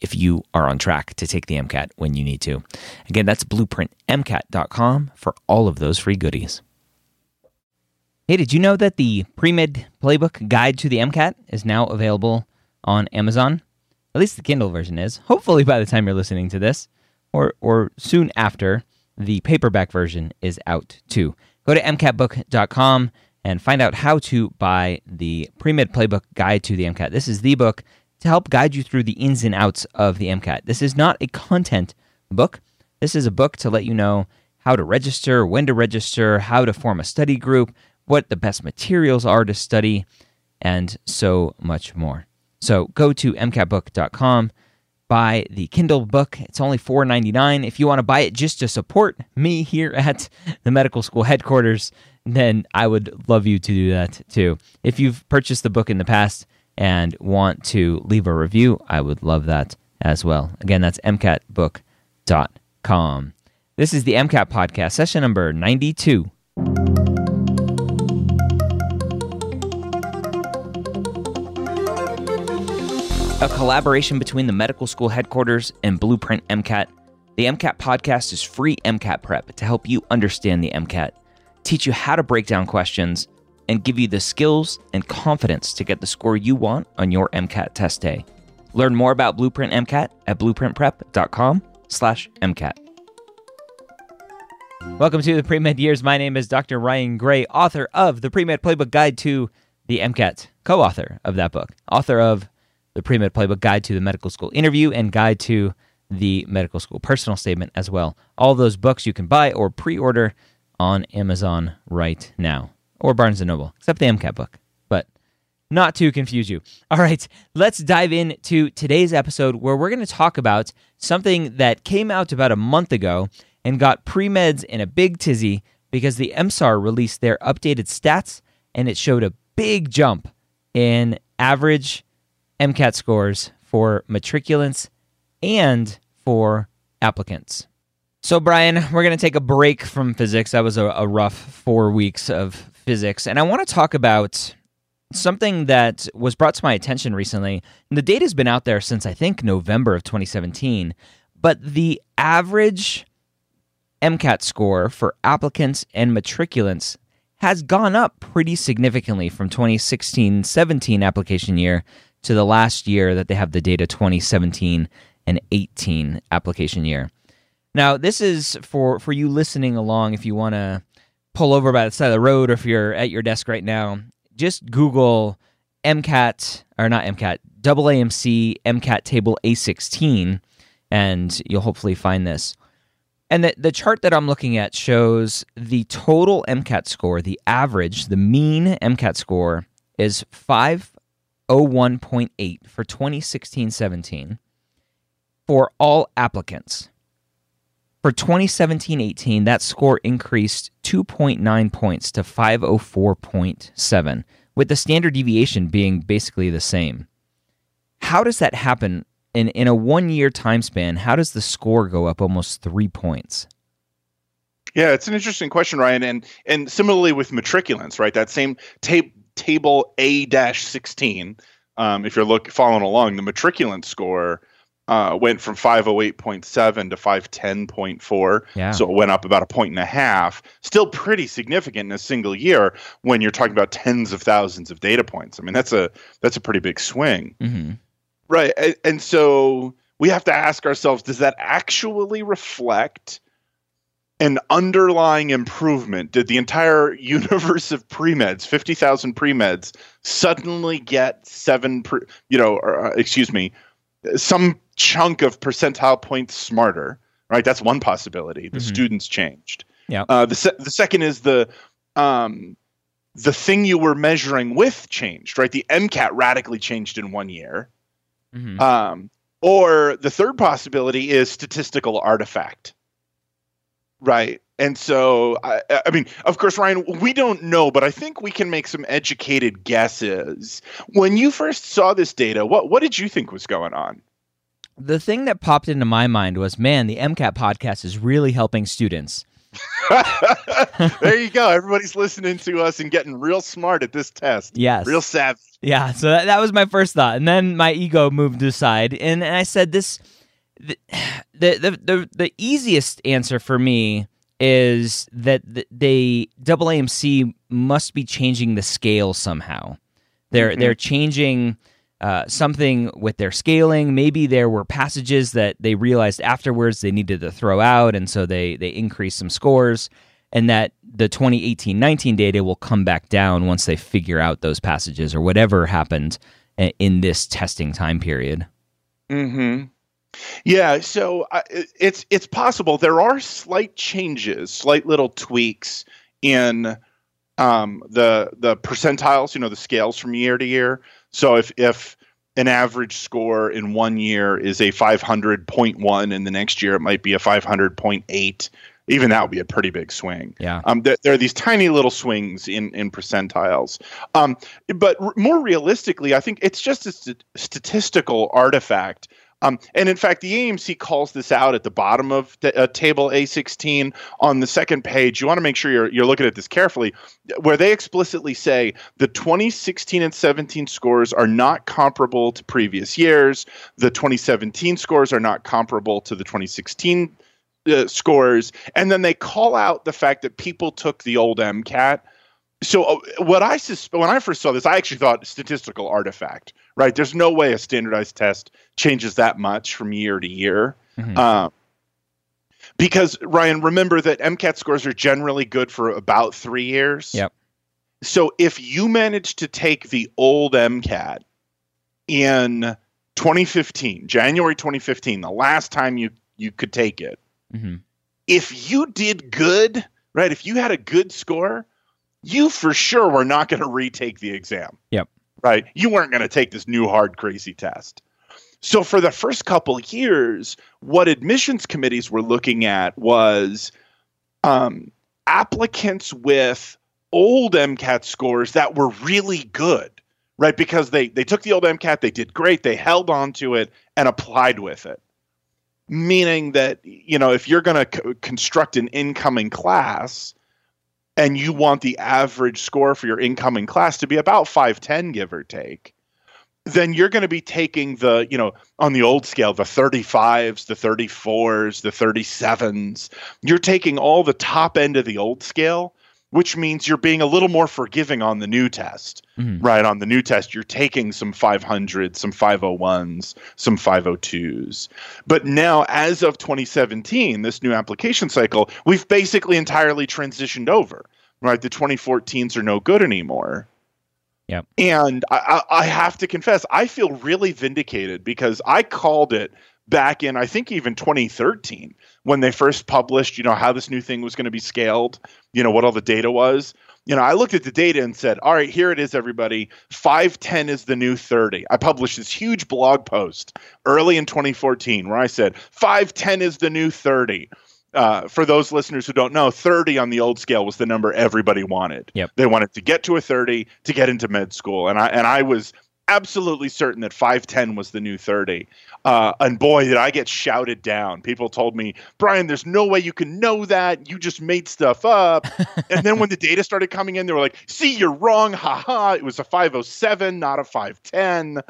if you are on track to take the MCAT when you need to. Again, that's blueprintmcat.com for all of those free goodies. Hey, did you know that the pre-med playbook guide to the MCAT is now available on Amazon? At least the Kindle version is. Hopefully by the time you're listening to this or or soon after, the paperback version is out too. Go to mcatbook.com and find out how to buy the pre-med playbook guide to the MCAT. This is the book to help guide you through the ins and outs of the MCAT. This is not a content book. This is a book to let you know how to register, when to register, how to form a study group, what the best materials are to study, and so much more. So go to mcatbook.com, buy the Kindle book. It's only $4.99. If you want to buy it just to support me here at the medical school headquarters, then I would love you to do that too. If you've purchased the book in the past, and want to leave a review, I would love that as well. Again, that's mcatbook.com. This is the MCAT podcast, session number 92. A collaboration between the medical school headquarters and Blueprint MCAT. The MCAT podcast is free MCAT prep to help you understand the MCAT, teach you how to break down questions, and give you the skills and confidence to get the score you want on your MCAT test day. Learn more about Blueprint MCAT at blueprintprep.com/mcat. Welcome to the Pre-Med Years. My name is Dr. Ryan Gray, author of the Pre-Med Playbook Guide to the MCAT, co-author of that book, author of the Pre-Med Playbook Guide to the Medical School Interview and Guide to the Medical School Personal Statement as well. All those books you can buy or pre-order on Amazon right now or Barnes and Noble, except the MCAT book. But not to confuse you. All right, let's dive into today's episode where we're going to talk about something that came out about a month ago and got pre meds in a big tizzy because the MSAR released their updated stats and it showed a big jump in average MCAT scores for matriculants and for applicants. So, Brian, we're going to take a break from physics. That was a, a rough four weeks of physics, and I want to talk about something that was brought to my attention recently. And the data's been out there since I think November of 2017, but the average MCAT score for applicants and matriculants has gone up pretty significantly from 2016 17 application year to the last year that they have the data 2017 and 18 application year. Now, this is for for you listening along if you want to pull over by the side of the road or if you're at your desk right now, just Google MCAT or not MCAT, AAMC MCAT table A16 and you'll hopefully find this. And the, the chart that I'm looking at shows the total MCAT score, the average, the mean MCAT score is 501.8 for 2016 17 for all applicants. For 2017 18, that score increased 2.9 points to 504.7, with the standard deviation being basically the same. How does that happen in, in a one year time span? How does the score go up almost three points? Yeah, it's an interesting question, Ryan. And and similarly with matriculants, right? That same tape table A dash sixteen. Um, if you're look following along, the matriculant score uh, went from 508.7 to 510.4. Yeah. So it went up about a point and a half. Still pretty significant in a single year when you're talking about tens of thousands of data points. I mean, that's a that's a pretty big swing. Mm-hmm. Right. And, and so we have to ask ourselves does that actually reflect an underlying improvement? Did the entire universe of pre-meds, 50,000 pre-meds, suddenly get seven, pre, you know, or, uh, excuse me, some chunk of percentile points smarter, right? That's one possibility. The mm-hmm. students changed. Yeah. Uh, the se- the second is the um, the thing you were measuring with changed, right? The MCAT radically changed in one year. Mm-hmm. Um, or the third possibility is statistical artifact, Right. And so, I, I, mean, of course, Ryan, we don't know, but I think we can make some educated guesses. When you first saw this data, what what did you think was going on? The thing that popped into my mind was, man, the MCAT podcast is really helping students. there you go. Everybody's listening to us and getting real smart at this test. Yes. Real savvy. Yeah. So that, that was my first thought. And then my ego moved aside. And, and I said, this, the, the, the, the easiest answer for me is that the, they AAMC must be changing the scale somehow. They're mm-hmm. they're changing uh, something with their scaling. Maybe there were passages that they realized afterwards they needed to throw out, and so they they increased some scores, and that the 2018-19 data will come back down once they figure out those passages or whatever happened in this testing time period. Hmm. Yeah, so uh, it's it's possible there are slight changes, slight little tweaks in um, the the percentiles, you know, the scales from year to year. So if if an average score in one year is a 500.1 and the next year it might be a 500.8 even that would be a pretty big swing. Yeah. Um, there, there, are these tiny little swings in in percentiles. Um, but r- more realistically, I think it's just a st- statistical artifact um, and in fact, the AAMC calls this out at the bottom of uh, table A16 on the second page. You want to make sure you're, you're looking at this carefully, where they explicitly say the 2016 and 17 scores are not comparable to previous years. The 2017 scores are not comparable to the 2016 uh, scores. And then they call out the fact that people took the old MCAT so uh, what I sus- when I first saw this, I actually thought statistical artifact. Right? There's no way a standardized test changes that much from year to year. Mm-hmm. Uh, because Ryan, remember that MCAT scores are generally good for about three years. Yep. So if you manage to take the old MCAT in 2015, January 2015, the last time you you could take it, mm-hmm. if you did good, right? If you had a good score, you for sure were not going to retake the exam. Yep. Right? You weren't going to take this new hard crazy test. So for the first couple years, what admissions committees were looking at was um, applicants with old MCAT scores that were really good, right? Because they they took the old MCAT, they did great, they held on to it and applied with it. Meaning that you know if you're going to co- construct an incoming class, and you want the average score for your incoming class to be about 510 give or take then you're going to be taking the you know on the old scale the 35s the 34s the 37s you're taking all the top end of the old scale which means you're being a little more forgiving on the new test. Mm-hmm. Right? On the new test, you're taking some 500s, some 501s, some 502s. But now, as of 2017, this new application cycle, we've basically entirely transitioned over. Right? The 2014s are no good anymore. Yep. And I, I have to confess, I feel really vindicated because I called it back in I think even 2013 when they first published, you know, how this new thing was going to be scaled, you know, what all the data was. You know, I looked at the data and said, "All right, here it is everybody. 510 is the new 30." I published this huge blog post early in 2014 where I said, "510 is the new 30." Uh, for those listeners who don't know, 30 on the old scale was the number everybody wanted. Yep. They wanted to get to a 30 to get into med school, and I and I was absolutely certain that 510 was the new 30. Uh, and boy, did I get shouted down. People told me, Brian, there's no way you can know that. You just made stuff up. and then when the data started coming in, they were like, see, you're wrong. Ha ha. It was a 507, not a 510.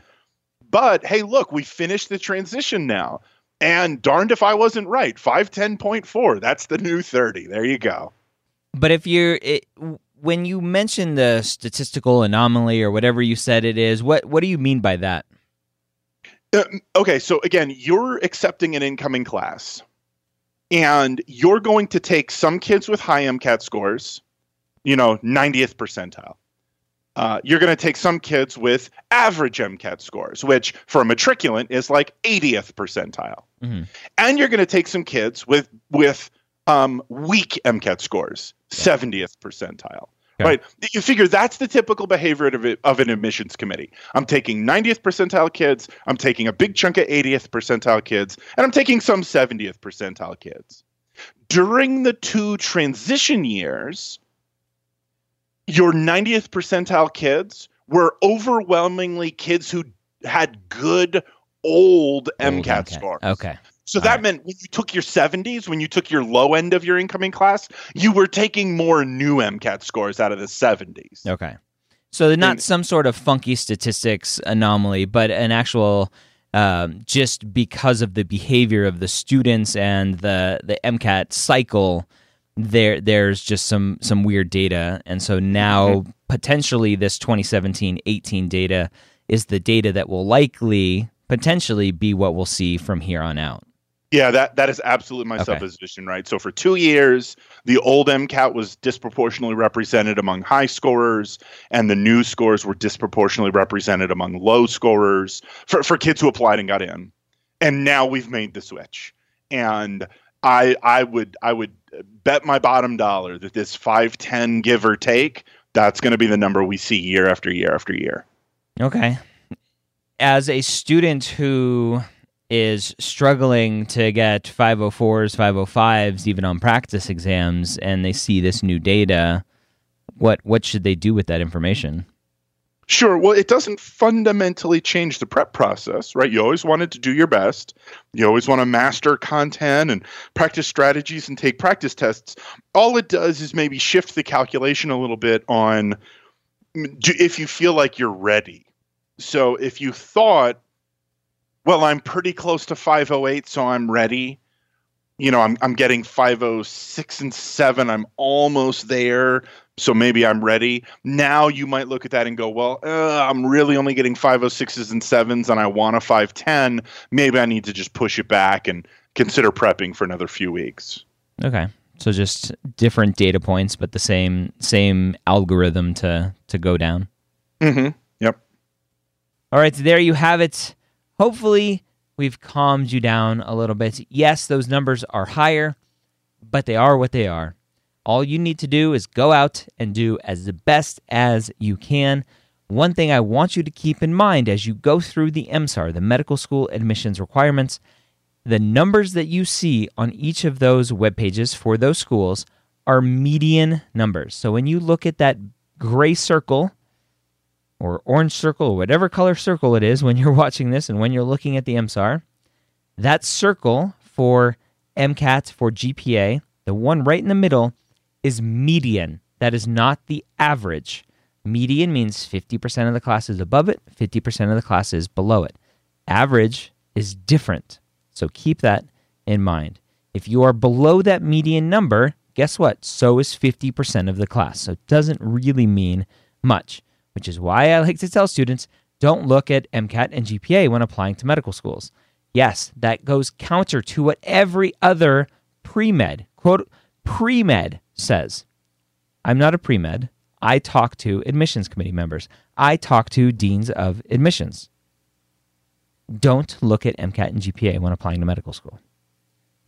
But hey, look, we finished the transition now. And darned if I wasn't right. 510.4. That's the new 30. There you go. But if you're. It, when you mention the statistical anomaly or whatever you said it is, what what do you mean by that? Uh, okay, so again, you're accepting an incoming class, and you're going to take some kids with high MCAT scores, you know, 90th percentile. Uh, you're going to take some kids with average MCAT scores, which for a matriculant is like 80th percentile, mm-hmm. and you're going to take some kids with with um, weak MCAT scores, 70th percentile. Okay. Right. You figure that's the typical behavior of, it, of an admissions committee. I'm taking 90th percentile kids, I'm taking a big chunk of 80th percentile kids, and I'm taking some 70th percentile kids. During the two transition years, your 90th percentile kids were overwhelmingly kids who had good old, Old MCAT, scores. Okay. So that right. meant when you took your 70s, when you took your low end of your incoming class, you were taking more new MCAT scores out of the 70s. Okay. So not And- some sort of funky statistics anomaly, but an actual um, just because of the behavior of the students and the the MCAT cycle, there there's just some some weird data, and so now Mm-hmm. potentially this 2017-18 data is the data that will likely potentially be what we'll see from here on out. Yeah, that that is absolutely my Okay. supposition, right? So for two years, the old MCAT was disproportionately represented among high scorers, and the new scores were disproportionately represented among low scorers for, for kids who applied and got in. And now we've made the switch. And I I would I would bet my bottom dollar that this 510 give or take, that's going to be the number we see year after year after year. Okay. As a student who is struggling to get 504s, 505s, even on practice exams, and they see this new data, what what should they do with that information? Sure. Well, it doesn't fundamentally change the prep process, right? You always wanted to do your best. You always want to master content and practice strategies and take practice tests. All it does is maybe shift the calculation a little bit on if you feel like you're ready. So if you thought, well, I'm pretty close to 508, so I'm ready. You know, I'm I'm getting 506 and 7. I'm almost there so maybe I'm ready. Now you might look at that and go, well, uh, I'm really only getting 506s and 7s and I want a 510. Maybe I need to just push it back and consider prepping for another few weeks. Okay. So just different data points, but the same same algorithm to to go down. Mm-hmm. Yep. All right, so there you have it. Hopefully, we've calmed you down a little bit. Yes, those numbers are higher, but they are what they are. All you need to do is go out and do as the best as you can. One thing I want you to keep in mind as you go through the MSAR, the medical school admissions requirements, the numbers that you see on each of those web pages for those schools are median numbers. So when you look at that gray circle or orange circle whatever color circle it is when you're watching this and when you're looking at the MSAR, that circle for MCAT for GPA, the one right in the middle, is median. That is not the average. Median means 50% of the class is above it, 50% of the class is below it. Average is different. So keep that in mind. If you are below that median number, guess what? So is 50% of the class. So it doesn't really mean much, which is why I like to tell students don't look at MCAT and GPA when applying to medical schools. Yes, that goes counter to what every other pre med, quote, pre med says. I'm not a pre med. I talk to admissions committee members, I talk to deans of admissions. Don't look at MCAT and GPA when applying to medical school.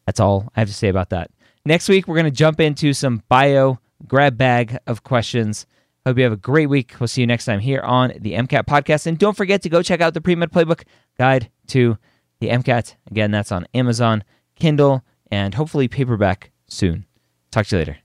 That's all I have to say about that. Next week, we're going to jump into some bio grab bag of questions. Hope you have a great week. We'll see you next time here on the MCAT podcast. And don't forget to go check out the pre med playbook guide to the MCAT. Again, that's on Amazon, Kindle, and hopefully paperback soon. Talk to you later.